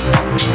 Peace.